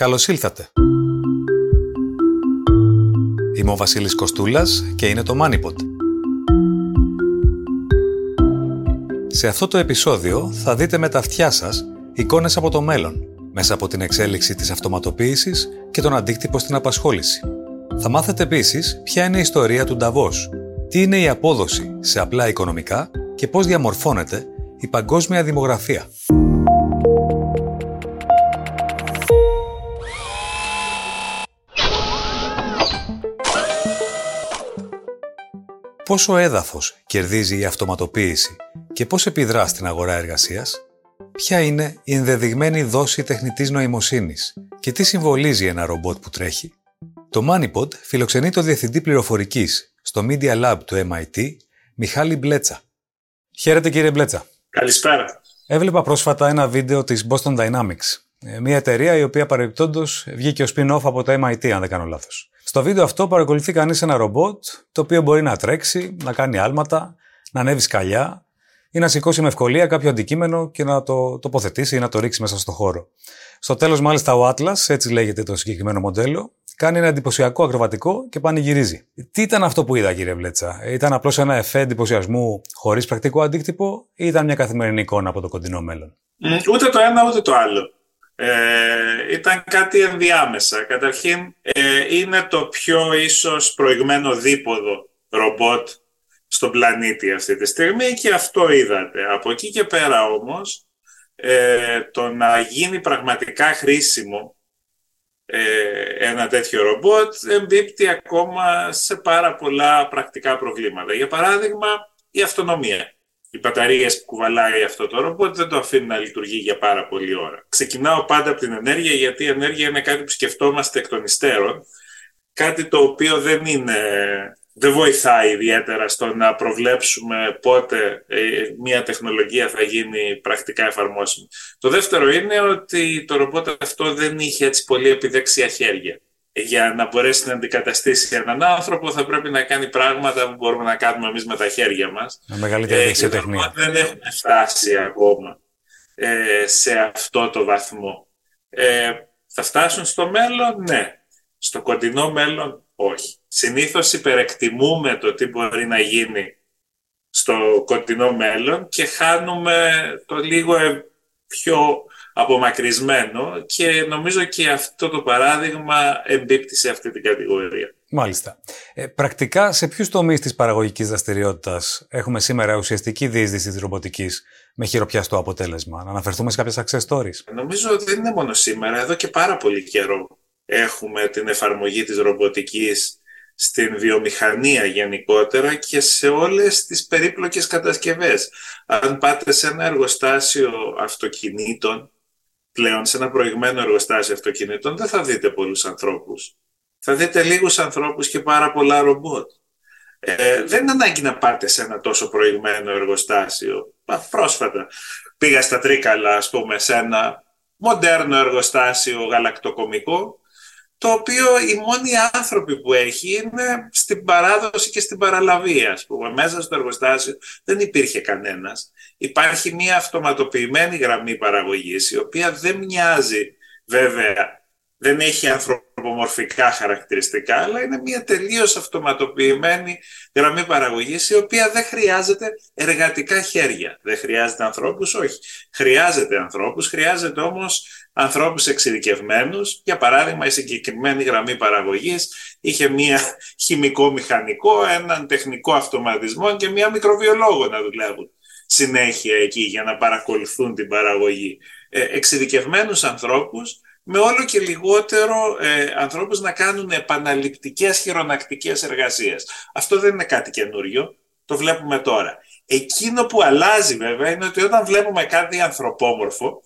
Καλώς ήλθατε. Είμαι ο Βασίλης Κοστούλας και είναι το MoneyPod. Σε αυτό το επεισόδιο θα δείτε με τα αυτιά σας εικόνες από το μέλλον, μέσα από την εξέλιξη της αυτοματοποίησης και τον αντίκτυπο στην απασχόληση. Θα μάθετε επίσης ποια είναι η ιστορία του Νταβός, τι είναι η απόδοση σε απλά οικονομικά και πώς διαμορφώνεται η παγκόσμια δημογραφία. Πόσο έδαφος κερδίζει η αυτοματοποίηση και πώς επιδρά στην αγορά εργασίας, ποια είναι η ενδεδειγμένη δόση τεχνητής νοημοσύνης και τι συμβολίζει ένα ρομπότ που τρέχει; Το MoneyPod φιλοξενεί το Διευθυντή Πληροφορικής στο Media Lab του MIT, Μιχάλη Μπλέτσα. Χαίρετε κύριε Μπλέτσα. Καλησπέρα. Έβλεπα πρόσφατα ένα βίντεο της Boston Dynamics, ε, μια εταιρεία η οποία παρεμπιπτόντως βγήκε ως spin-off από το MIT, αν δεν κάνω λάθος. Στο βίντεο αυτό παρακολουθεί κανείς ένα ρομπότ, το οποίο μπορεί να τρέξει, να κάνει άλματα, να ανέβει σκαλιά ή να σηκώσει με ευκολία κάποιο αντικείμενο και να το τοποθετήσει ή να το ρίξει μέσα στο χώρο. Στο τέλος μάλιστα ο Atlas, έτσι λέγεται το συγκεκριμένο μοντέλο, κάνει ένα εντυπωσιακό ακροβατικό και πανηγυρίζει. Τι ήταν αυτό που είδα, κύριε Βλέτσα, Ήταν απλώς ένα εφέ εντυπωσιασμού χωρίς πρακτικό αντίκτυπο ή ήταν μια καθημερινή εικόνα από το κοντινό μέλλον; Ούτε το ένα ούτε το άλλο. Ε, ήταν κάτι ενδιάμεσα. Καταρχήν, ε, είναι το πιο ίσως προηγμένο δίποδο ρομπότ στον πλανήτη αυτή τη στιγμή και αυτό είδατε. Από εκεί και πέρα όμως, ε, το να γίνει πραγματικά χρήσιμο ε, ένα τέτοιο ρομπότ εμπίπτει ακόμα σε πάρα πολλά πρακτικά προβλήματα. Για παράδειγμα, η αυτονομία οι μπαταρίες που κουβαλάει αυτό το ρομπότ δεν το αφήνει να λειτουργεί για πάρα πολλή ώρα. Ξεκινάω πάντα από την ενέργεια γιατί η ενέργεια είναι κάτι που σκεφτόμαστε εκ των υστέρων, κάτι το οποίο δεν είναι δεν βοηθάει ιδιαίτερα στο να προβλέψουμε πότε ε, μια τεχνολογία θα γίνει πρακτικά εφαρμόσιμη. Το δεύτερο είναι ότι το ρομπότ αυτό δεν είχε έτσι πολύ επιδεξιά χέρια για να μπορέσει να αντικαταστήσει έναν άνθρωπο θα πρέπει να κάνει πράγματα που μπορούμε να κάνουμε εμείς με τα χέρια μας. Με μεγαλύτερη ε, δεξιοτεχνία. Δεν έχουμε φτάσει ακόμα ε, σε αυτό το βαθμό. Ε, θα φτάσουν στο μέλλον, ναι. Στο κοντινό μέλλον, όχι. Συνήθως υπερεκτιμούμε το τι μπορεί να γίνει στο κοντινό μέλλον και χάνουμε το λίγο πιο απομακρυσμένο και νομίζω και αυτό το παράδειγμα εμπίπτει σε αυτή την κατηγορία. Μάλιστα. Ε, πρακτικά, σε ποιους τομείς της παραγωγικής δραστηριότητας έχουμε σήμερα ουσιαστική διείσδυση της ρομποτικής με χειροπιαστό αποτέλεσμα, να αναφερθούμε σε κάποιες success stories. Νομίζω ότι δεν είναι μόνο σήμερα, εδώ και πάρα πολύ καιρό έχουμε την εφαρμογή της ρομποτικής στην βιομηχανία γενικότερα και σε όλες τις περίπλοκες κατασκευές. Αν πάτε σε ένα εργοστάσιο αυτοκινήτων, πλέον σε ένα προηγμένο εργοστάσιο αυτοκινήτων δεν θα δείτε πολλούς ανθρώπους. Θα δείτε λίγους ανθρώπους και πάρα πολλά ρομπότ. Ε, δεν είναι ανάγκη να πάτε σε ένα τόσο προηγμένο εργοστάσιο. Πρόσφατα πήγα στα Τρίκαλα, ας πούμε, σε ένα μοντέρνο εργοστάσιο γαλακτοκομικό το οποίο οι μόνοι άνθρωποι που έχει είναι στην παράδοση και στην παραλαβή, ας πούμε. Μέσα στο εργοστάσιο δεν υπήρχε κανένας. Υπάρχει μια αυτοματοποιημένη γραμμή παραγωγής, η οποία δεν μοιάζει βέβαια, δεν έχει ανθρωπομορφικά χαρακτηριστικά, αλλά είναι μια τελείως αυτοματοποιημένη γραμμή παραγωγής, η οποία δεν χρειάζεται εργατικά χέρια. Δεν χρειάζεται ανθρώπους, όχι. Χρειάζεται ανθρώπους, χρειάζεται όμως ανθρώπους εξειδικευμένους. Για παράδειγμα, η συγκεκριμένη γραμμή παραγωγής είχε μία χημικό-μηχανικό, έναν τεχνικό αυτοματισμό και μία μικροβιολόγο να δουλεύουν συνέχεια εκεί για να παρακολουθούν την παραγωγή. Ε, εξειδικευμένους ανθρώπους με όλο και λιγότερο ε, ανθρώπους να κάνουν επαναληπτικές χειρονακτικές εργασίες. Αυτό δεν είναι κάτι καινούριο, το βλέπουμε τώρα. Εκείνο που αλλάζει βέβαια είναι ότι όταν βλέπουμε κάτι ανθρωπόμορφο,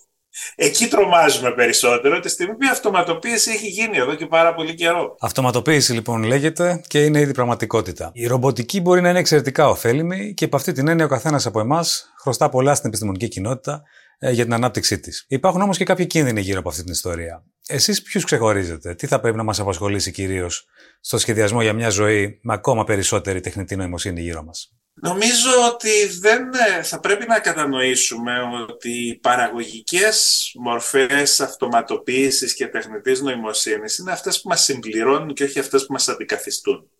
Εκεί τρομάζουμε περισσότερο τη στιγμή που η αυτοματοποίηση έχει γίνει εδώ και πάρα πολύ καιρό. Αυτοματοποίηση λοιπόν λέγεται και είναι ήδη πραγματικότητα. Η ρομποτική μπορεί να είναι εξαιρετικά ωφέλιμη και από αυτή την έννοια ο καθένας από εμάς χρωστά πολλά στην επιστημονική κοινότητα ε, για την ανάπτυξή της. Υπάρχουν όμως και κάποιοι κίνδυνοι γύρω από αυτή την ιστορία. Εσείς ποιους ξεχωρίζετε, τι θα πρέπει να μας απασχολήσει κυρίως στο σχεδιασμό για μια ζωή με ακόμα περισσότερη τεχνητή νοημοσύνη γύρω μας; Νομίζω ότι δεν ε, θα πρέπει να κατανοήσουμε ότι οι παραγωγικές μορφές αυτοματοποίησης και τεχνητής νοημοσύνης είναι αυτές που μας συμπληρώνουν και όχι αυτές που μας αντικαθιστούν.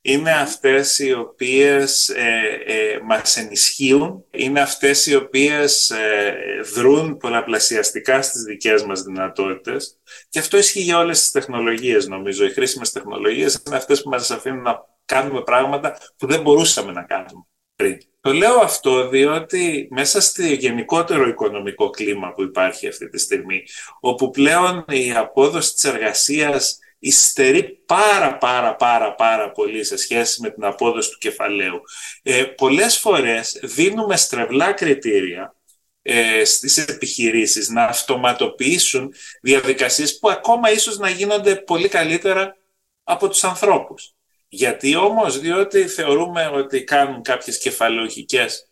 Είναι αυτές οι οποίες ε, ε, μας ενισχύουν, είναι αυτές οι οποίες ε, δρούν πολλαπλασιαστικά στις δικές μας δυνατότητες και αυτό ισχύει για όλες τις τεχνολογίες νομίζω. Οι χρήσιμες τεχνολογίες είναι αυτές που μας αφήνουν να κάνουμε πράγματα που δεν μπορούσαμε να κάνουμε πριν. Το λέω αυτό διότι μέσα στη γενικότερο οικονομικό κλίμα που υπάρχει αυτή τη στιγμή, όπου πλέον η απόδοση της εργασίας υστερεί πάρα πάρα πάρα πάρα πολύ σε σχέση με την απόδοση του κεφαλαίου. Ε, πολλές φορές δίνουμε στρεβλά κριτήρια ε, στις επιχειρήσεις να αυτοματοποιήσουν διαδικασίες που ακόμα ίσως να γίνονται πολύ καλύτερα από τους ανθρώπους. Γιατί όμως, διότι θεωρούμε ότι κάνουν κάποιες κεφαλαιοχικές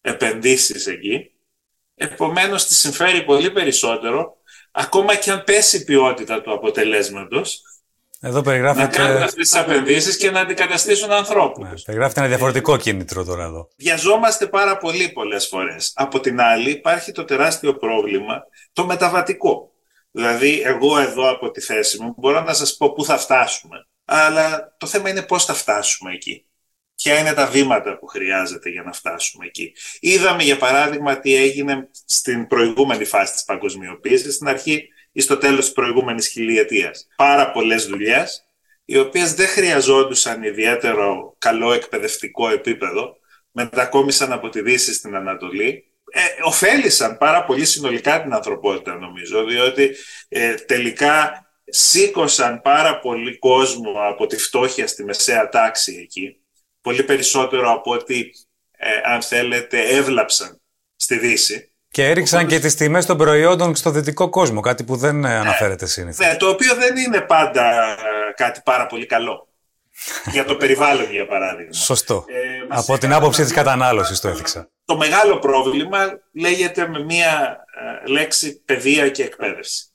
επενδύσεις εκεί, επομένως τη συμφέρει πολύ περισσότερο, ακόμα και αν πέσει η ποιότητα του αποτελέσματος, εδώ περιγράφεται... να κάνουν αυτές τις επενδύσεις και να αντικαταστήσουν ανθρώπους. Ναι, περιγράφεται ένα διαφορετικό κίνητρο τώρα εδώ. Βιαζόμαστε πάρα πολύ πολλές φορές. Από την άλλη υπάρχει το τεράστιο πρόβλημα, το μεταβατικό. Δηλαδή, εγώ εδώ από τη θέση μου μπορώ να σας πω πού θα φτάσουμε αλλά το θέμα είναι πώς θα φτάσουμε εκεί. Ποια είναι τα βήματα που χρειάζεται για να φτάσουμε εκεί. Είδαμε για παράδειγμα τι έγινε στην προηγούμενη φάση της παγκοσμιοποίησης, στην αρχή ή στο τέλος της προηγούμενης χιλιετίας. Πάρα πολλές δουλειές, οι οποίες δεν χρειαζόντουσαν ιδιαίτερο καλό εκπαιδευτικό επίπεδο, μετακόμισαν από τη Δύση στην Ανατολή, ε, ωφέλησαν πάρα πολύ συνολικά την ανθρωπότητα νομίζω, διότι ε, τελικά σήκωσαν πάρα πολύ κόσμο από τη φτώχεια στη μεσαία τάξη εκεί, πολύ περισσότερο από ότι, ε, αν θέλετε, έβλαψαν στη Δύση. Και έριξαν και τις τιμές των προϊόντων στο δυτικό κόσμο, κάτι που δεν ναι, αναφέρεται συνήθως. Ναι, το οποίο δεν είναι πάντα ε, κάτι πάρα πολύ καλό. για το περιβάλλον, για παράδειγμα. Σωστό. Ε, από την άποψη της κατανάλωσης το έθιξα. Το μεγάλο πρόβλημα λέγεται με μία ε, λέξη παιδεία και εκπαίδευση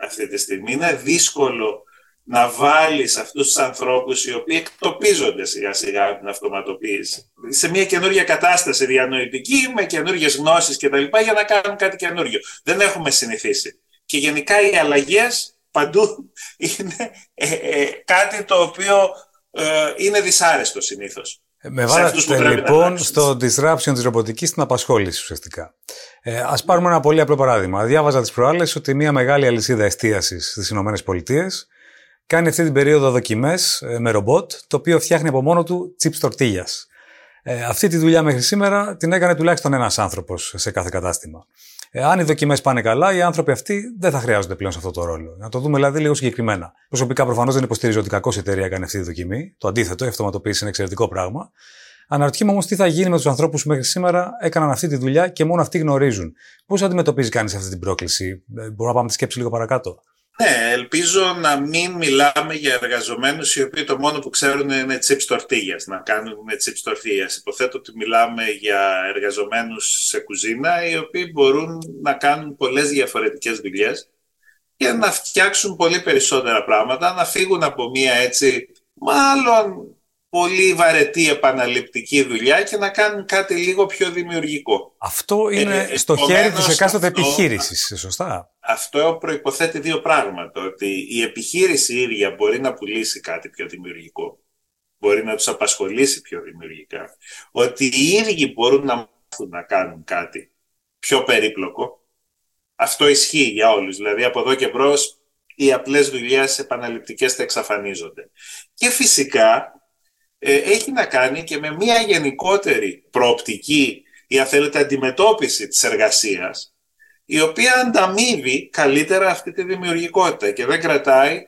αυτή τη στιγμή. Είναι δύσκολο να βάλεις αυτούς τους ανθρώπους οι οποίοι εκτοπίζονται σιγά σιγά από την αυτοματοποίηση σε μια καινούργια κατάσταση διανοητική με καινούργιες γνώσεις κτλ. για να κάνουν κάτι καινούργιο. Δεν έχουμε συνηθίσει. Και γενικά οι αλλαγές παντού είναι ε, ε, κάτι το οποίο ε, είναι δυσάρεστο συνήθως. Με βάλατε λοιπόν στο disruption της ρομποτικής στην απασχόληση ουσιαστικά. Ε, Α πάρουμε ένα πολύ απλό παράδειγμα. Διάβαζα τις προάλλες ότι μια μεγάλη αλυσίδα εστίασης στις ΗΠΑ κάνει αυτή την περίοδο δοκιμές ε, με ρομπότ, το οποίο φτιάχνει από μόνο του chips τορτίγια. Ε, αυτή τη δουλειά μέχρι σήμερα την έκανε τουλάχιστον ένας άνθρωπος σε κάθε κατάστημα. Ε, αν οι δοκιμές πάνε καλά, οι άνθρωποι αυτοί δεν θα χρειάζονται πλέον σε αυτό το ρόλο. Να το δούμε δηλαδή λίγο συγκεκριμένα. Προσωπικά προφανώς δεν υποστηρίζω ότι κακώς η εταιρεία έκανε αυτή τη δοκιμή. Το αντίθετο, η αυτοματοποίηση είναι εξαιρετικό πράγμα. Αναρωτιέμαι όμως τι θα γίνει με τους ανθρώπους που μέχρι σήμερα έκαναν αυτή τη δουλειά και μόνο αυτοί γνωρίζουν. Πώς αντιμετωπίζει κανείς αυτή την πρόκληση, ε, Μπορούμε να πάμε τη σκέψη λίγο παρακάτω. Ναι, ελπίζω να μην μιλάμε για εργαζομένους οι οποίοι το μόνο που ξέρουν είναι chips τορτίγια, να κάνουν chips τορτίγια. Υποθέτω ότι μιλάμε για εργαζομένους σε κουζίνα οι οποίοι μπορούν να κάνουν πολλές διαφορετικές δουλειές και να φτιάξουν πολύ περισσότερα πράγματα, να φύγουν από μία έτσι μάλλον πολύ βαρετή επαναληπτική δουλειά και να κάνουν κάτι λίγο πιο δημιουργικό. Αυτό είναι ε, στο χέρι της εκάστοτε επιχείρησης, σωστά; Αυτό προϋποθέτει δύο πράγματα. Ότι η επιχείρηση ίδια μπορεί να πουλήσει κάτι πιο δημιουργικό. Μπορεί να τους απασχολήσει πιο δημιουργικά. Ότι οι ίδιοι μπορούν να μάθουν να κάνουν κάτι πιο περίπλοκο. Αυτό ισχύει για όλους. Δηλαδή από εδώ και μπρος οι απλές δουλειές επαναληπτικές θα εξαφανίζονται. Και φυσικά ε, έχει να κάνει και με μια γενικότερη προοπτική ή αν θέλετε αντιμετώπιση της εργασίας η οποία ανταμείβει καλύτερα αυτή τη δημιουργικότητα και δεν κρατάει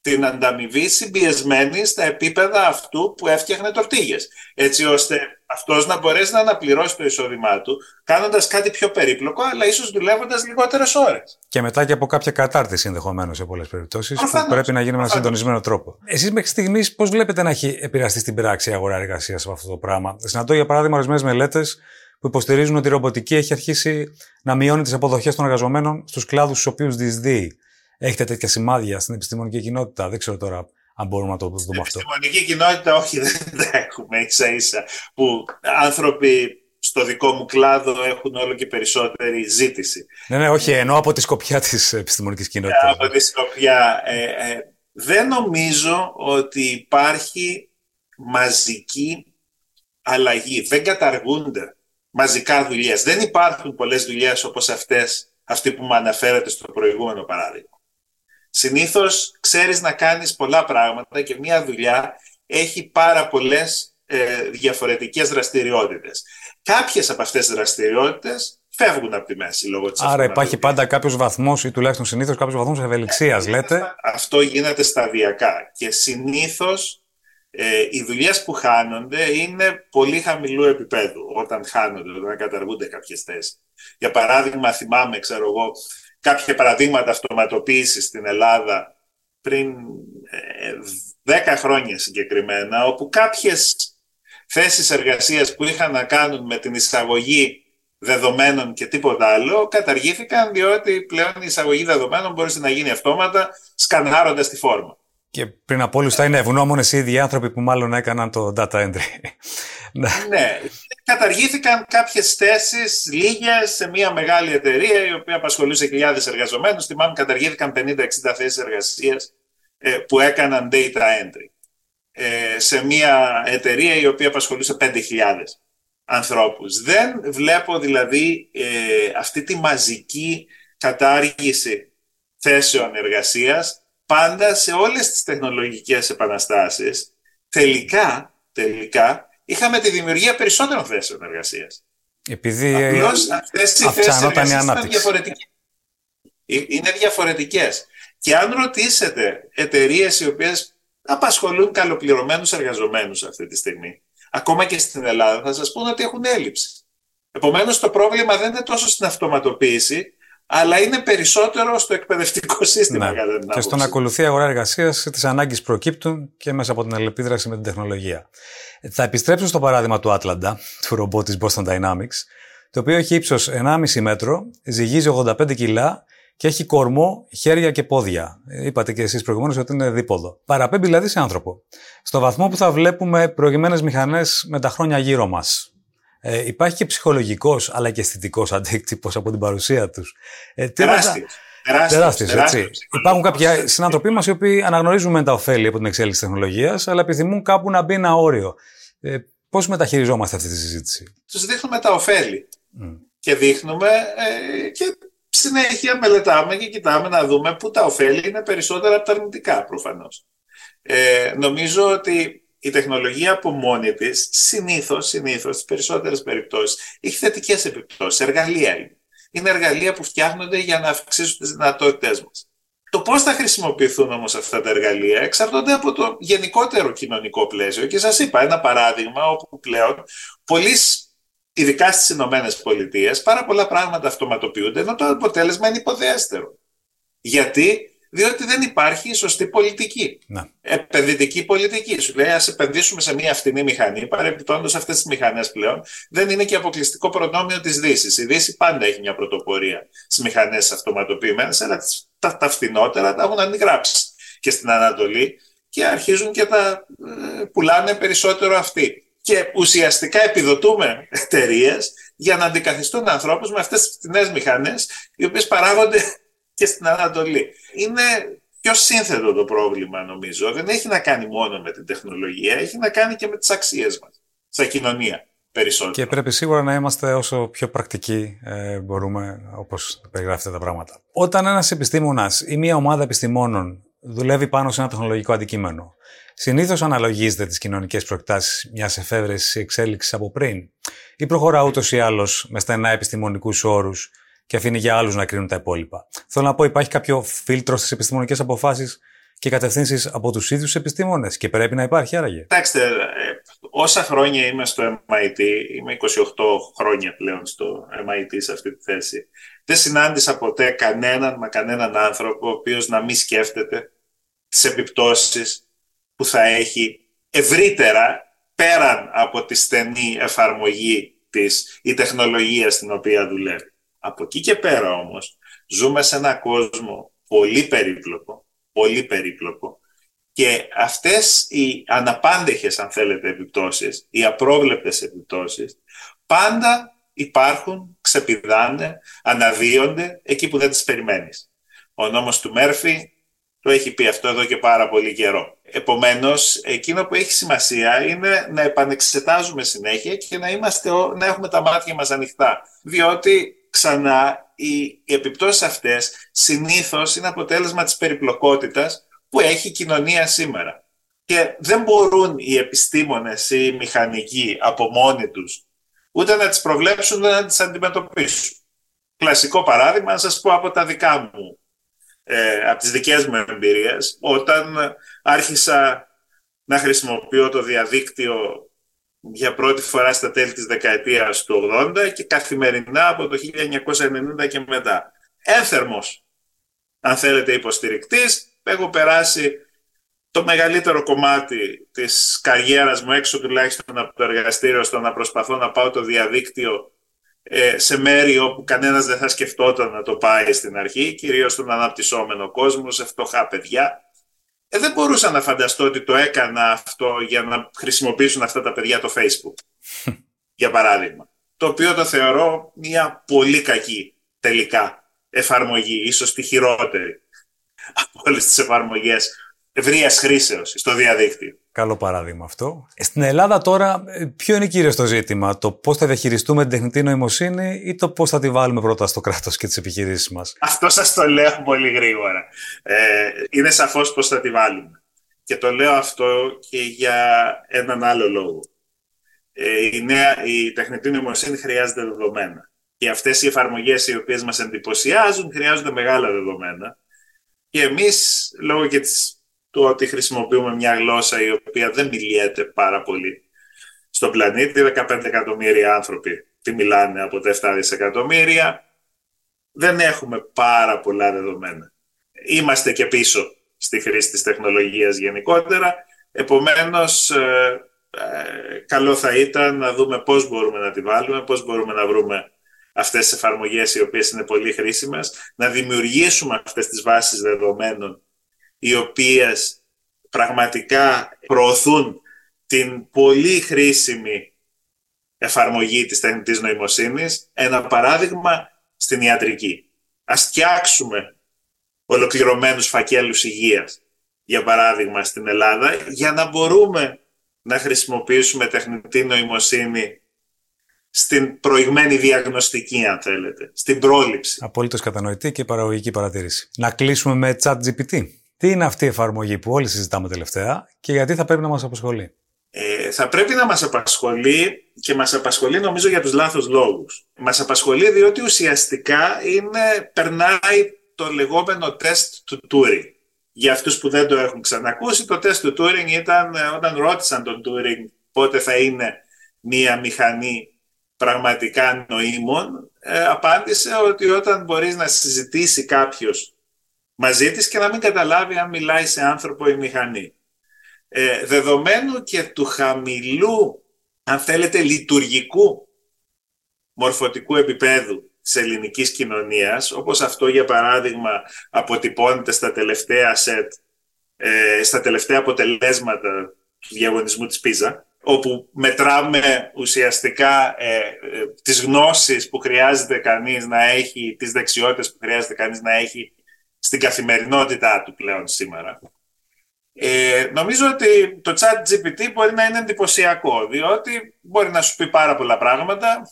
την ανταμοιβή συμπιεσμένη στα επίπεδα αυτού που έφτιαχνε τορτίγες. Έτσι ώστε αυτός να μπορέσει να αναπληρώσει το εισόδημά του κάνοντας κάτι πιο περίπλοκο αλλά ίσως δουλεύοντας λιγότερες ώρες. Και μετά και από κάποια κατάρτιση ενδεχομένως σε πολλές περιπτώσεις που πρέπει να γίνει με ένα συντονισμένο τρόπο. Εσείς μέχρι στιγμής πώς βλέπετε να έχει επηρεαστεί στην πράξη η αγορά εργασίας από αυτό το πράγμα; Συναντώ για παράδειγμα ορισμένες μελέτες που υποστηρίζουν ότι η ρομποτική έχει αρχίσει να μειώνει τις αποδοχές των εργαζομένων στους κλάδους στους οποίους διεισδύει. Έχετε τέτοια σημάδια στην επιστημονική κοινότητα, δεν ξέρω τώρα αν μπορούμε να το δούμε αυτό. Στην επιστημονική κοινότητα όχι δεν τα έχουμε ίσα ίσα που άνθρωποι στο δικό μου κλάδο έχουν όλο και περισσότερη ζήτηση. Ναι, ναι, όχι, ενώ από τη σκοπιά της επιστημονικής κοινότητας. Από τη σκοπιά. Ε, ε, δεν νομίζω ότι υπάρχει μαζική αλλαγή. Δεν καταργούνται μαζικά δουλειές. Δεν υπάρχουν πολλές δουλειές όπως αυτές, αυτή που μου αναφέρατε στο προηγούμενο παράδειγμα. Συνήθως ξέρεις να κάνεις πολλά πράγματα και μια δουλειά έχει πάρα πολλές ε, διαφορετικές δραστηριότητες. Κάποιες από αυτές τις δραστηριότητες φεύγουν από τη μέση λόγω της Άρα υπάρχει πάντα κάποιος βαθμός ή τουλάχιστον συνήθως κάποιος βαθμός ευελιξίας, λέτε; Αυτό γίνεται σταδιακά και συνήθως ε, οι δουλειές που χάνονται είναι πολύ χαμηλού επίπεδου όταν χάνονται, όταν καταργούνται κάποιες θέσεις. Για παράδειγμα, θυμάμαι, ξέρω εγώ, κάποια παραδείγματα αυτοματοποίησης στην Ελλάδα πριν ε, 10 χρόνια συγκεκριμένα, όπου κάποιες θέσεις εργασίας που είχαν να κάνουν με την εισαγωγή δεδομένων και τίποτα άλλο καταργήθηκαν διότι πλέον η εισαγωγή δεδομένων μπορεί να γίνει αυτόματα σκανάροντας τη φόρμα. Και πριν από όλους θα είναι ευγνώμονες οι ίδιοι άνθρωποι που μάλλον έκαναν το data entry. Ναι, καταργήθηκαν κάποιες θέσεις λίγες σε μια μεγάλη εταιρεία η οποία απασχολούσε χιλιάδες εργαζομένους. Θυμάμαι καταργήθηκαν 50-60 θέσεις εργασίας ε, που έκαναν data entry. Ε, σε μια εταιρεία η οποία απασχολούσε 5.000 ανθρώπους. Δεν βλέπω δηλαδή ε, αυτή τη μαζική κατάργηση θέσεων εργασίας πάντα σε όλες τις τεχνολογικές επαναστάσεις τελικά, τελικά είχαμε τη δημιουργία περισσότερων θέσεων εργασίας. Επειδή Απλώς αυτές οι θέσεις εργασίας ήταν διαφορετικές. Ε, είναι διαφορετικές. Και αν ρωτήσετε εταιρείες οι οποίες απασχολούν καλοπληρωμένους εργαζομένους αυτή τη στιγμή, ακόμα και στην Ελλάδα, θα σας πούνε ότι έχουν έλλειψη. Επομένως, το πρόβλημα δεν είναι τόσο στην αυτοματοποίηση, αλλά είναι περισσότερο στο εκπαιδευτικό σύστημα. Ναι. Κατά την και στο να ακολουθεί αγορά εργασίας, τις ανάγκες προκύπτουν και μέσα από την αλληλεπίδραση με την τεχνολογία. Θα επιστρέψω στο παράδειγμα του Άτλαντα, του ρομπότ της Boston Dynamics, το οποίο έχει ύψος 1,5 μέτρο, ζυγίζει 85 κιλά και έχει κορμό, χέρια και πόδια. Είπατε και εσείς προηγουμένως ότι είναι δίποδο. Παραπέμπει δηλαδή σε άνθρωπο. Στο βαθμό που θα βλέπουμε προηγμένε μηχανές με τα χρόνια γύρω μας. Ε, υπάρχει και ψυχολογικός αλλά και αισθητικός αντίκτυπος από την παρουσία τους. Ε, τεράστιος. Τεράστιος, έτσι. Υπάρχουν κάποιοι συνανθρωποί μας οι οποίοι αναγνωρίζουν τα ωφέλη από την εξέλιξη τεχνολογίας, αλλά επιθυμούν κάπου να μπει ένα όριο. Ε, Πώς μεταχειριζόμαστε αυτή τη συζήτηση, Τους δείχνουμε τα ωφέλη. Και δείχνουμε ε, και συνέχεια μελετάμε και κοιτάμε να δούμε πού τα ωφέλη είναι περισσότερα από τα αρνητικά προφανώς. Ε, νομίζω ότι η τεχνολογία από μόνη της συνήθως, συνήθως, στις περισσότερες περιπτώσεις, έχει θετικές επιπτώσεις. Εργαλεία είναι. Είναι εργαλεία που φτιάχνονται για να αυξήσουν τις δυνατότητές μας. Το πώς θα χρησιμοποιηθούν όμως αυτά τα εργαλεία εξαρτώνται από το γενικότερο κοινωνικό πλαίσιο. Και σας είπα ένα παράδειγμα όπου πλέον πολλοί, ειδικά στις Ηνωμένες Πολιτείες, πάρα πολλά πράγματα αυτοματοποιούνται, ενώ το αποτέλεσμα είναι υποδέστερο. Γιατί διότι δεν υπάρχει σωστή πολιτική. Να. Επενδυτική πολιτική. Σου λέει, ας επενδύσουμε σε μια φτηνή μηχανή. Παρεμπιπτόντως, αυτές τις μηχανές πλέον δεν είναι και αποκλειστικό προνόμιο της Δύσης. Η Δύση πάντα έχει μια πρωτοπορία στις μηχανές αυτοματοποιημένες, αλλά τα, τα φθηνότερα τα έχουν αντιγράψει και στην Ανατολή και αρχίζουν και τα ε, πουλάνε περισσότερο αυτοί. Και ουσιαστικά επιδοτούμε εταιρείες για να αντικαθιστούν ανθρώπους με αυτές τις φθηνέ μηχανές, οι οποίες παράγονται και στην Ανατολή. Είναι πιο σύνθετο το πρόβλημα νομίζω. Δεν έχει να κάνει μόνο με την τεχνολογία, έχει να κάνει και με τις αξίες μας, σαν κοινωνία. Περισσότερο. Και πρέπει σίγουρα να είμαστε όσο πιο πρακτικοί ε, μπορούμε, όπως περιγράφετε τα πράγματα. Όταν ένας επιστήμονας ή μια ομάδα επιστημόνων δουλεύει πάνω σε ένα τεχνολογικό αντικείμενο, συνήθως αναλογίζεται τις κοινωνικές προεκτάσεις μιας εφεύρεσης εξέλιξης από πριν, ή προχωρά ούτως ή άλλως με στενά επιστημονικούς όρους και αφήνει για άλλους να κρίνουν τα υπόλοιπα. Θέλω να πω, υπάρχει κάποιο φίλτρο στις επιστημονικές αποφάσεις και κατευθύνσεις από τους ίδιους επιστήμονες και πρέπει να υπάρχει άραγε. Κοιτάξτε, ε, όσα χρόνια είμαι στο MIT, είμαι 28 χρόνια πλέον στο MIT σε αυτή τη θέση, δεν συνάντησα ποτέ κανέναν μα κανέναν άνθρωπο ο οποίος να μην σκέφτεται τις επιπτώσεις που θα έχει ευρύτερα πέραν από τη στενή εφαρμογή της η τεχνολογίας στην οποία δουλεύει. Από εκεί και πέρα όμως ζούμε σε ένα κόσμο πολύ περίπλοκο, πολύ περίπλοκο Και αυτές οι αναπάντεχες, αν θέλετε, επιπτώσεις, οι απρόβλεπτες επιπτώσεις, πάντα υπάρχουν, ξεπηδάνε, αναδύονται εκεί που δεν τις περιμένεις. Ο νόμος του Μέρφυ το έχει πει αυτό εδώ και πάρα πολύ καιρό. Επομένως, εκείνο που έχει σημασία είναι να επανεξετάζουμε συνέχεια και να, είμαστε, να έχουμε τα μάτια μας ανοιχτά. Διότι, ξανά, οι, οι επιπτώσεις αυτές συνήθως είναι αποτέλεσμα της περιπλοκότητας που έχει η κοινωνία σήμερα. Και δεν μπορούν οι επιστήμονες ή οι μηχανικοί από μόνοι τους ούτε να τις προβλέψουν, ούτε να τις αντιμετωπίσουν. Κλασικό παράδειγμα, να σας πω από τα δικά μου, ε, από τις δικές μου εμπειρίες, όταν άρχισα να χρησιμοποιώ το διαδίκτυο για πρώτη φορά στα τέλη της δεκαετίας του 80 και καθημερινά από το 1990 και μετά. Ένθερμος, αν θέλετε, υποστηρικτής. Έχω περάσει το μεγαλύτερο κομμάτι της καριέρας μου έξω τουλάχιστον από το εργαστήριο στο να προσπαθώ να πάω το διαδίκτυο ε, σε μέρη όπου κανένας δεν θα σκεφτόταν να το πάει στην αρχή, κυρίως στον αναπτυσσόμενο κόσμο, σε φτωχά παιδιά. Ε, δεν μπορούσα να φανταστώ ότι το έκανα αυτό για να χρησιμοποιήσουν αυτά τα παιδιά το Facebook, για παράδειγμα. Το οποίο το θεωρώ μια πολύ κακή τελικά εφαρμογή, ίσως τη χειρότερη από όλες τις εφαρμογές ευρείας χρήσεως στο διαδίκτυο. Καλό παράδειγμα αυτό. Στην Ελλάδα τώρα, ποιο είναι κυρίω το ζήτημα, το πώς θα διαχειριστούμε την τεχνητή νοημοσύνη ή το πώς θα τη βάλουμε πρώτα στο κράτος και τις επιχειρήσεις μας; Αυτό σας το λέω πολύ γρήγορα. Ε, είναι σαφώς πώς θα τη βάλουμε. Και το λέω αυτό και για έναν άλλο λόγο. Ε, η, νέα, η τεχνητή νοημοσύνη χρειάζεται δεδομένα. Και αυτές οι εφαρμογές οι οποίες μας εντυπωσιάζουν χρειάζονται μεγάλα δεδομένα. Και εμείς, λόγω και της του ότι χρησιμοποιούμε μια γλώσσα η οποία δεν μιλιέται πάρα πολύ στον πλανήτη. 15 εκατομμύρια άνθρωποι τη μιλάνε από τα 7 δισεκατομμύρια. Δεν έχουμε πάρα πολλά δεδομένα. Είμαστε και πίσω στη χρήση της τεχνολογίας γενικότερα. Επομένως, ε, ε, καλό θα ήταν να δούμε πώς μπορούμε να τη βάλουμε, πώς μπορούμε να βρούμε αυτές τις εφαρμογές οι οποίες είναι πολύ χρήσιμες, να δημιουργήσουμε αυτές τις βάσεις δεδομένων οι οποίες πραγματικά προωθούν την πολύ χρήσιμη εφαρμογή της τεχνητής νοημοσύνης. Ένα παράδειγμα στην ιατρική. Ας φτιάξουμε ολοκληρωμένους φακέλους υγείας, για παράδειγμα στην Ελλάδα, για να μπορούμε να χρησιμοποιήσουμε τεχνητή νοημοσύνη στην προηγμένη διαγνωστική, αν θέλετε, στην πρόληψη. Απόλυτος κατανοητή και παραγωγική παρατήρηση. Να κλείσουμε με chat GPT. Τι είναι αυτή η εφαρμογή που όλοι συζητάμε τελευταία και γιατί θα πρέπει να μας απασχολεί; Ε, θα πρέπει να μας απασχολεί και μας απασχολεί νομίζω για τους λάθος λόγους. Μας απασχολεί διότι ουσιαστικά είναι, περνάει το λεγόμενο τεστ του Turing. Για αυτούς που δεν το έχουν ξανακούσει, το τεστ του Turing ήταν ε, όταν ρώτησαν τον Turing πότε θα είναι μία μηχανή πραγματικά νοήμων, ε, απάντησε ότι όταν μπορείς να συζητήσει κάποιος μαζί της και να μην καταλάβει αν μιλάει σε άνθρωπο ή μηχανή. Ε, δεδομένου και του χαμηλού, αν θέλετε, λειτουργικού μορφωτικού επίπεδου της ελληνικής κοινωνίας, όπως αυτό για παράδειγμα αποτυπώνεται στα τελευταία σετ, ε, στα τελευταία αποτελέσματα του διαγωνισμού της Πίζα, όπου μετράμε ουσιαστικά ε, ε, τις γνώσεις που χρειάζεται κανείς να έχει, τις δεξιότητες που χρειάζεται κανείς να έχει στην καθημερινότητά του πλέον σήμερα. Ε, νομίζω ότι το chat GPT μπορεί να είναι εντυπωσιακό, διότι μπορεί να σου πει πάρα πολλά πράγματα,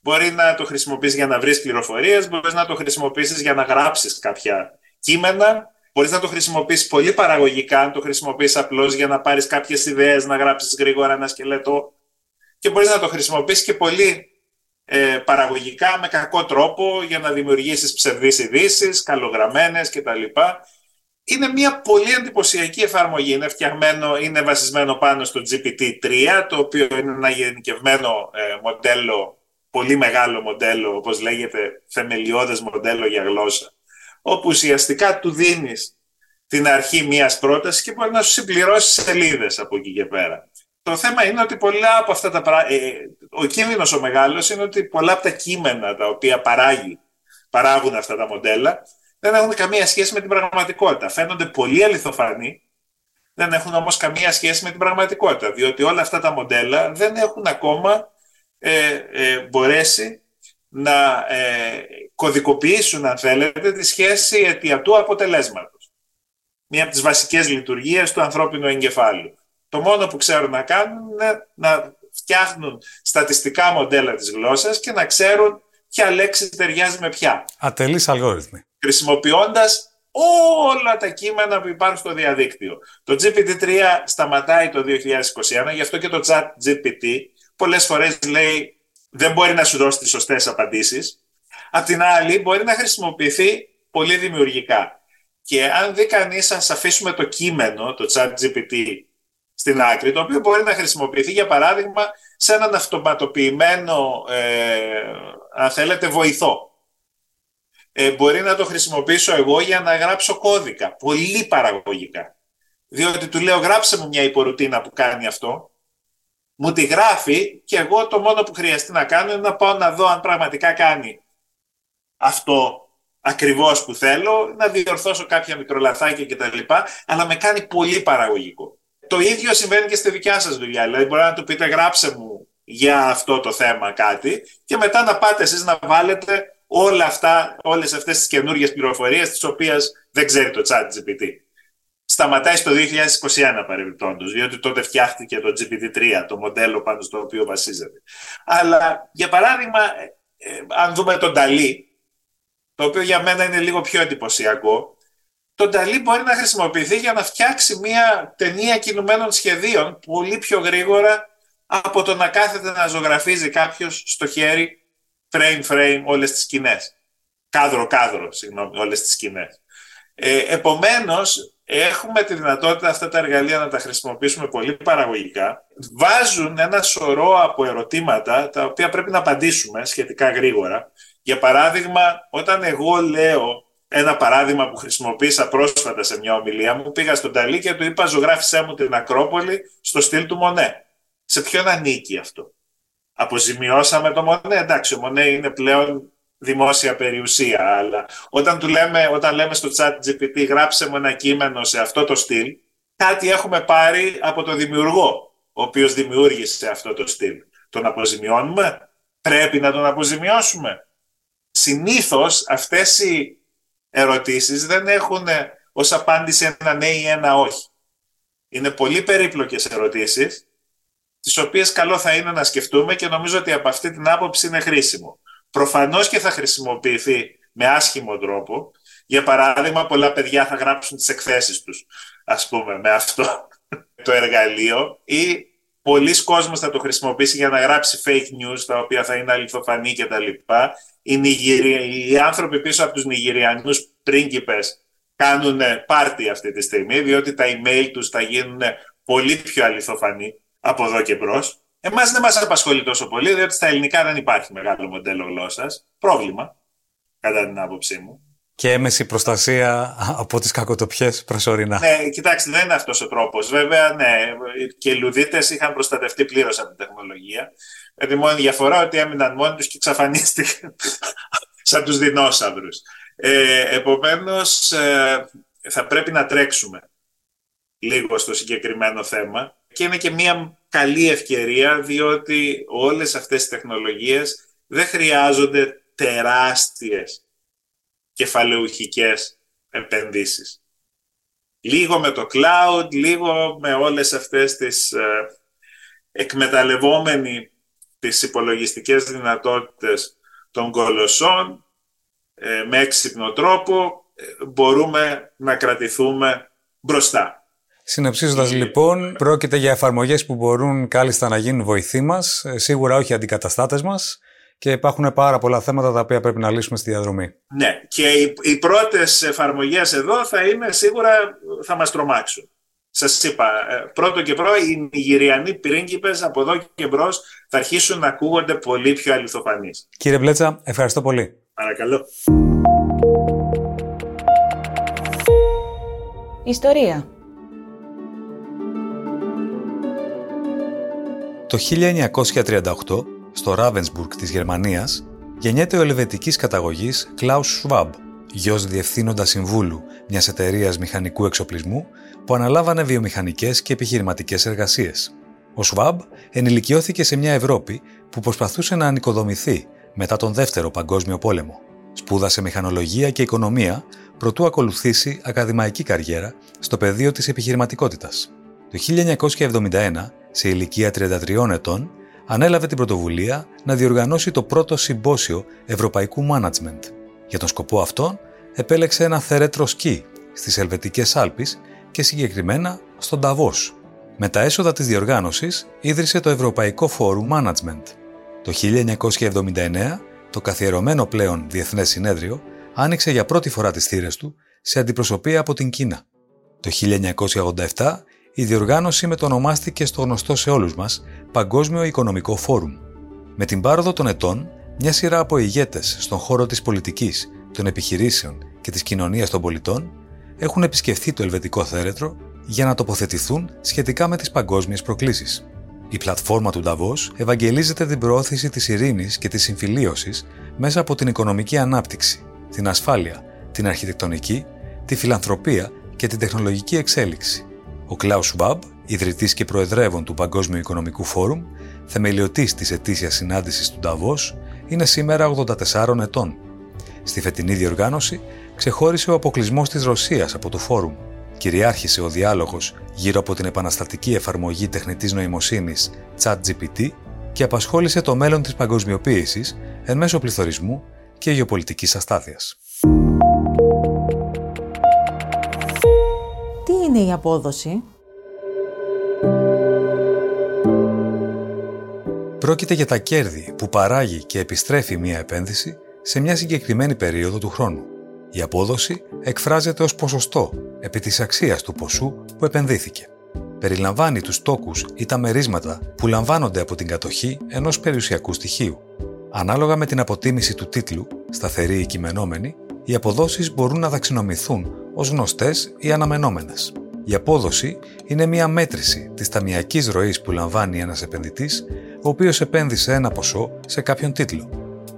μπορεί να το χρησιμοποιήσεις για να βρεις πληροφορίες, μπορείς να το χρησιμοποιήσεις για να γράψεις κάποια κείμενα, μπορείς να το χρησιμοποιήσεις πολύ παραγωγικά, αν το χρησιμοποιήσεις απλώς για να πάρεις κάποιες ιδέες, να γράψεις γρήγορα ένα σκελετό και μπορείς να το χρησιμοποιήσεις και πολύ ε, παραγωγικά με κακό τρόπο για να δημιουργήσεις ψευδείς ειδήσεις, καλογραμμένες κτλ. Είναι μια πολύ εντυπωσιακή εφαρμογή. Είναι, φτιαγμένο, είναι βασισμένο πάνω στο GPT-3, το οποίο είναι ένα γενικευμένο ε, μοντέλο, πολύ μεγάλο μοντέλο, όπως λέγεται, θεμελιώδες μοντέλο για γλώσσα, όπου ουσιαστικά του δίνεις την αρχή μιας πρότασης και μπορεί να σου συμπληρώσει σελίδες από εκεί και πέρα. Το θέμα είναι ότι πολλά από αυτά τα πράγματα, ε, ο κίνδυνος ο μεγάλος είναι ότι πολλά από τα κείμενα τα οποία παράγει, παράγουν αυτά τα μοντέλα δεν έχουν καμία σχέση με την πραγματικότητα. Φαίνονται πολύ αληθοφανή, δεν έχουν όμως καμία σχέση με την πραγματικότητα, διότι όλα αυτά τα μοντέλα δεν έχουν ακόμα ε, ε, μπορέσει να ε, κωδικοποιήσουν, αν θέλετε, τη σχέση αιτιατού αποτελέσματος. Μία από τις βασικές λειτουργίες του ανθρώπινου εγκεφάλου. Το μόνο που ξέρουν να κάνουν είναι να φτιάχνουν στατιστικά μοντέλα της γλώσσας και να ξέρουν ποια λέξη ταιριάζει με ποια. Ατελείς αλγόριθμοι. Χρησιμοποιώντας όλα τα κείμενα που υπάρχουν στο διαδίκτυο. Το GPT-3 σταματάει το 2021, γι' αυτό και το chat GPT πολλές φορές λέει δεν μπορεί να σου δώσει τις σωστές απαντήσεις. Απ' την άλλη μπορεί να χρησιμοποιηθεί πολύ δημιουργικά. Και αν δει κανείς, αν αφήσουμε το κείμενο, το chat GPT, στην άκρη, το οποίο μπορεί να χρησιμοποιηθεί, για παράδειγμα, σε έναν αυτοματοποιημένο, ε, αν θέλετε, βοηθό. Ε, μπορεί να το χρησιμοποιήσω εγώ για να γράψω κώδικα, πολύ παραγωγικά. Διότι του λέω γράψε μου μια υπορουτίνα που κάνει αυτό, μου τη γράφει και εγώ το μόνο που χρειαστεί να κάνω είναι να πάω να δω αν πραγματικά κάνει αυτό ακριβώς που θέλω, να διορθώσω κάποια μικρολαθάκια κτλ. Αλλά με κάνει πολύ παραγωγικό. Το ίδιο συμβαίνει και στη δικιά σας δουλειά. Δηλαδή μπορεί να του πείτε γράψε μου για αυτό το θέμα κάτι και μετά να πάτε εσείς να βάλετε όλα αυτά, όλες αυτές τις καινούργιες πληροφορίες τις οποίες δεν ξέρει το chat GPT. Σταματάει στο 2021 παρεμπιπτόντως, διότι τότε φτιάχτηκε το GPT-3, το μοντέλο πάνω στο οποίο βασίζεται. Αλλά, για παράδειγμα, ε, ε, αν δούμε τον Ταλή, το οποίο για μένα είναι λίγο πιο εντυπωσιακό, το Νταλή μπορεί να χρησιμοποιηθεί για να φτιάξει μια ταινία κινουμένων σχεδίων πολύ πιο γρήγορα από το να κάθεται να ζωγραφίζει κάποιος στο χέρι frame-frame όλες τις σκηνές. Κάδρο-κάδρο, συγγνώμη, όλες τις σκηνές. Ε, επομένως, έχουμε τη δυνατότητα αυτά τα εργαλεία να τα χρησιμοποιήσουμε πολύ παραγωγικά. Βάζουν ένα σωρό από ερωτήματα τα οποία πρέπει να απαντήσουμε σχετικά γρήγορα. Για παράδειγμα, όταν εγώ λέω ένα παράδειγμα που χρησιμοποίησα πρόσφατα σε μια ομιλία μου, πήγα στον Ταλή και του είπα ζωγράφησέ μου την Ακρόπολη στο στυλ του Μονέ. Σε ποιον ανήκει αυτό; Αποζημιώσαμε το Μονέ, εντάξει, ο Μονέ είναι πλέον δημόσια περιουσία, αλλά όταν, του λέμε, όταν λέμε στο chat GPT γράψε μου ένα κείμενο σε αυτό το στυλ, κάτι έχουμε πάρει από το δημιουργό, ο οποίος δημιούργησε αυτό το στυλ. Τον αποζημιώνουμε, πρέπει να τον αποζημιώσουμε. Συνήθως αυτές οι ερωτήσεις δεν έχουν ως απάντηση ένα ναι ή ένα όχι. Είναι πολύ περίπλοκες ερωτήσεις, τις οποίες καλό θα είναι να σκεφτούμε και νομίζω ότι από αυτή την άποψη είναι χρήσιμο. Προφανώς και θα χρησιμοποιηθεί με άσχημο τρόπο. Για παράδειγμα, πολλά παιδιά θα γράψουν τις εκθέσεις τους, ας πούμε, με αυτό το εργαλείο ή πολλοί κόσμος θα το χρησιμοποιήσει για να γράψει fake news, τα οποία θα είναι αληθοφανή κτλ. Οι, οι άνθρωποι πίσω από τους Νιγηριανούς πρίγκιπες κάνουν πάρτι αυτή τη στιγμή, διότι τα email τους θα γίνουν πολύ πιο αληθοφανή από εδώ και μπρος. Εμάς δεν μας απασχολεί τόσο πολύ, διότι στα ελληνικά δεν υπάρχει μεγάλο μοντέλο γλώσσας. Πρόβλημα, κατά την άποψή μου. Και έμεση προστασία από τις κακοτοπιές προσωρινά. Ναι, κοιτάξτε, δεν είναι αυτός ο τρόπος. Βέβαια, ναι, και οι λουδίτες είχαν προστατευτεί πλήρως από την τεχνολογία. Με τη μόνη διαφορά ότι έμειναν μόνοι τους και εξαφανίστηκαν σαν τους δεινόσαυρους. Ε, επομένως, ε, θα πρέπει να τρέξουμε λίγο στο συγκεκριμένο θέμα και είναι και μια καλή ευκαιρία διότι όλες αυτές οι τεχνολογίες δεν χρειάζονται τεράστιες κεφαλαιουχικές επενδύσεις. Λίγο με το cloud, λίγο με όλες αυτές τις ε, εκμεταλλευόμενοι τις υπολογιστικές δυνατότητες των κολοσσών ε, με έξυπνο τρόπο ε, μπορούμε να κρατηθούμε μπροστά. Συνοψίζοντας λοιπόν, πρόκειται για εφαρμογές που μπορούν κάλλιστα να γίνουν βοηθοί μας, ε, σίγουρα όχι αντικαταστάτες μας και υπάρχουν πάρα πολλά θέματα τα οποία πρέπει να λύσουμε στη διαδρομή. Ναι, και οι, οι πρώτες εφαρμογές εδώ θα είναι σίγουρα, θα μας τρομάξουν. Σας είπα, πρώτο και πρώτο, οι Νιγηριανοί πρίγκιπες από εδώ και μπρος θα αρχίσουν να ακούγονται πολύ πιο αληθοφανείς. Κύριε Μπλέτσα, ευχαριστώ πολύ. Παρακαλώ. Ιστορία Το 1938, στο Ράβενσμπουργκ της Γερμανίας, γεννιέται ο ελβετικής καταγωγής Klaus Schwab, γιος διευθύνοντα συμβούλου μιας εταιρείας μηχανικού εξοπλισμού που αναλάβανε βιομηχανικές και επιχειρηματικές εργασίες. Ο Σβάμπ ενηλικιώθηκε σε μια Ευρώπη που προσπαθούσε να ανοικοδομηθεί μετά τον Δεύτερο Παγκόσμιο Πόλεμο. Σπούδασε μηχανολογία και οικονομία προτού ακολουθήσει ακαδημαϊκή καριέρα στο πεδίο της επιχειρηματικότητας. Το 1971, σε ηλικία 33 ετών, ανέλαβε την πρωτοβουλία να διοργανώσει το πρώτο συμπόσιο ευρωπαϊκού management. Για τον σκοπό αυτό, επέλεξε ένα θερέτρο σκι στις Ελβετικές Άλπεις και συγκεκριμένα στον Ταβός. Με τα έσοδα της διοργάνωσης ίδρυσε το Ευρωπαϊκό Φόρουμ Management. Το 1979, το καθιερωμένο πλέον Διεθνές Συνέδριο άνοιξε για πρώτη φορά τις θύρες του σε αντιπροσωπεία από την Κίνα. Το 1987 η διοργάνωση μετονομάστηκε στο γνωστό σε όλους μας Παγκόσμιο Οικονομικό Φόρουμ. Με την πάροδο των ετών, μια σειρά από ηγέτες στον χώρο της πολιτικής, των επιχειρήσεων και της κοινωνίας των πολιτών έχουν επισκεφθεί το ελβετικό θέρετρο για να τοποθετηθούν σχετικά με τις παγκόσμιες προκλήσεις. Η πλατφόρμα του Νταβός ευαγγελίζεται την προώθηση της ειρήνης και της συμφιλίωσης μέσα από την οικονομική ανάπτυξη, την ασφάλεια, την αρχιτεκτονική, τη φιλανθρωπία και την τεχνολογική εξέλιξη. Ο Κλάους Σουμπάμπ, ιδρυτής και προεδρεύων του Παγκόσμιου Οικονομικού Φόρουμ, θεμελιωτής της ετήσιας συνάντησης του Νταβός, είναι σήμερα 84 ετών. Στη φετινή διοργάνωση ξεχώρισε ο αποκλεισμός της Ρωσίας από το Φόρουμ. Κυριάρχησε ο διάλογος γύρω από την επαναστατική εφαρμογή τεχνητής νοημοσύνης ChatGPT και απασχόλησε το μέλλον της παγκοσμιοποίησης εν μέσω πληθωρισμού και γεωπολιτικής αστάθειας. Είναι η απόδοση; Πρόκειται για τα κέρδη που παράγει και επιστρέφει μία επένδυση σε μια συγκεκριμένη περίοδο του χρόνου. Η απόδοση εκφράζεται ως ποσοστό επί της αξίας του ποσού που επενδύθηκε. Περιλαμβάνει τους τόκους ή τα μερίσματα που λαμβάνονται από την κατοχή ενός περιουσιακού στοιχείου. Ανάλογα με την αποτίμηση του τίτλου, σταθερή ή κειμενόμενη, οι αποδόσεις μπορούν να δαξινομηθούν ως γνωστές ή αναμενόμενες. Η απόδοση είναι μια μέτρηση της ταμιακής ροής που λαμβάνει ένας επενδυτής, ο οποίος επένδυσε ένα ποσό σε κάποιον τίτλο.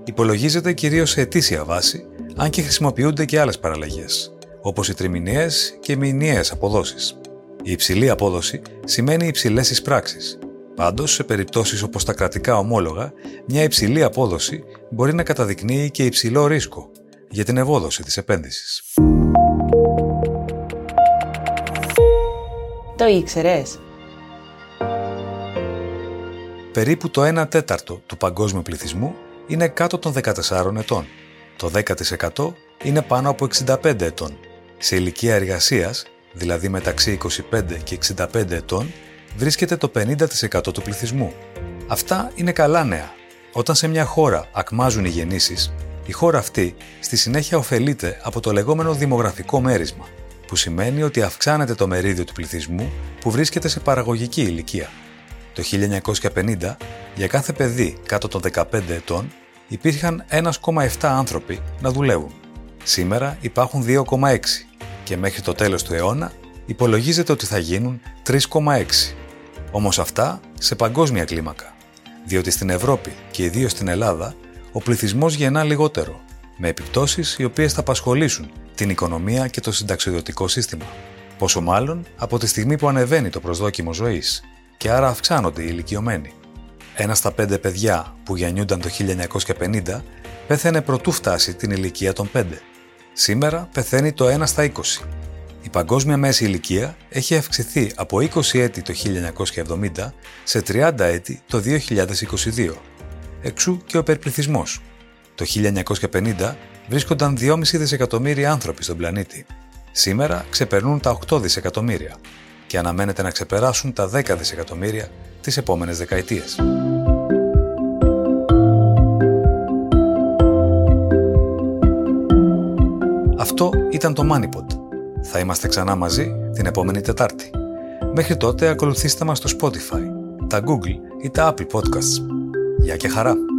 Υπολογίζεται κυρίως σε ετήσια βάση, αν και χρησιμοποιούνται και άλλες παραλλαγές, όπως οι τριμηνιαίες και οι μηνιαίες αποδόσεις. Η υψηλή απόδοση σημαίνει υψηλές εισπράξεις. Πάντως, σε περιπτώσεις όπως τα κρατικά ομόλογα, μια υψηλή απόδοση μπορεί να καταδεικνύει και υψηλό ρίσκο για την ευόδοση της επένδυσης. Το ήξερες; Περίπου το 1 τέταρτο του παγκόσμιου πληθυσμού είναι κάτω των 14 ετών. Το 10% είναι πάνω από 65 ετών. Σε ηλικία εργασίας, δηλαδή μεταξύ 25 και 65 ετών, βρίσκεται το 50% του πληθυσμού. Αυτά είναι καλά νέα. Όταν σε μια χώρα ακμάζουν οι γεννήσεις, η χώρα αυτή στη συνέχεια ωφελείται από το λεγόμενο δημογραφικό μέρισμα, που σημαίνει ότι αυξάνεται το μερίδιο του πληθυσμού που βρίσκεται σε παραγωγική ηλικία. Το 1950, για κάθε παιδί κάτω των 15 ετών, υπήρχαν 1,7 άνθρωποι να δουλεύουν. Σήμερα υπάρχουν 2,6 και μέχρι το τέλος του αιώνα υπολογίζεται ότι θα γίνουν 3,6. Όμως αυτά σε παγκόσμια κλίμακα, διότι στην Ευρώπη και ιδίως στην Ελλάδα ο πληθυσμός γεννά λιγότερο, με επιπτώσεις οι οποίες θα απασχολήσουν την οικονομία και το συνταξιδιωτικό σύστημα. Πόσο μάλλον από τη στιγμή που ανεβαίνει το προσδόκιμο ζωής και άρα αυξάνονται οι ηλικιωμένοι. Ένα στα πέντε παιδιά που γεννιούνταν το 1950 πέθαινε προτού φτάσει την ηλικία των 5. Σήμερα πεθαίνει το 1 στα 20. Η παγκόσμια μέση ηλικία έχει αυξηθεί από 20 έτη το 1970 σε 30 έτη το 2022. Εξού και ο υπερπληθυσμός. Το 1950 βρίσκονταν 2,5 δισεκατομμύρια άνθρωποι στον πλανήτη. Σήμερα ξεπερνούν τα 8 δισεκατομμύρια και αναμένεται να ξεπεράσουν τα 10 δισεκατομμύρια τις επόμενες δεκαετίες. Αυτό ήταν το MoneyPod. Θα είμαστε ξανά μαζί την επόμενη Τετάρτη. Μέχρι τότε ακολουθήστε μας στο Spotify, τα Google ή τα Apple Podcasts. Γεια και χαρά!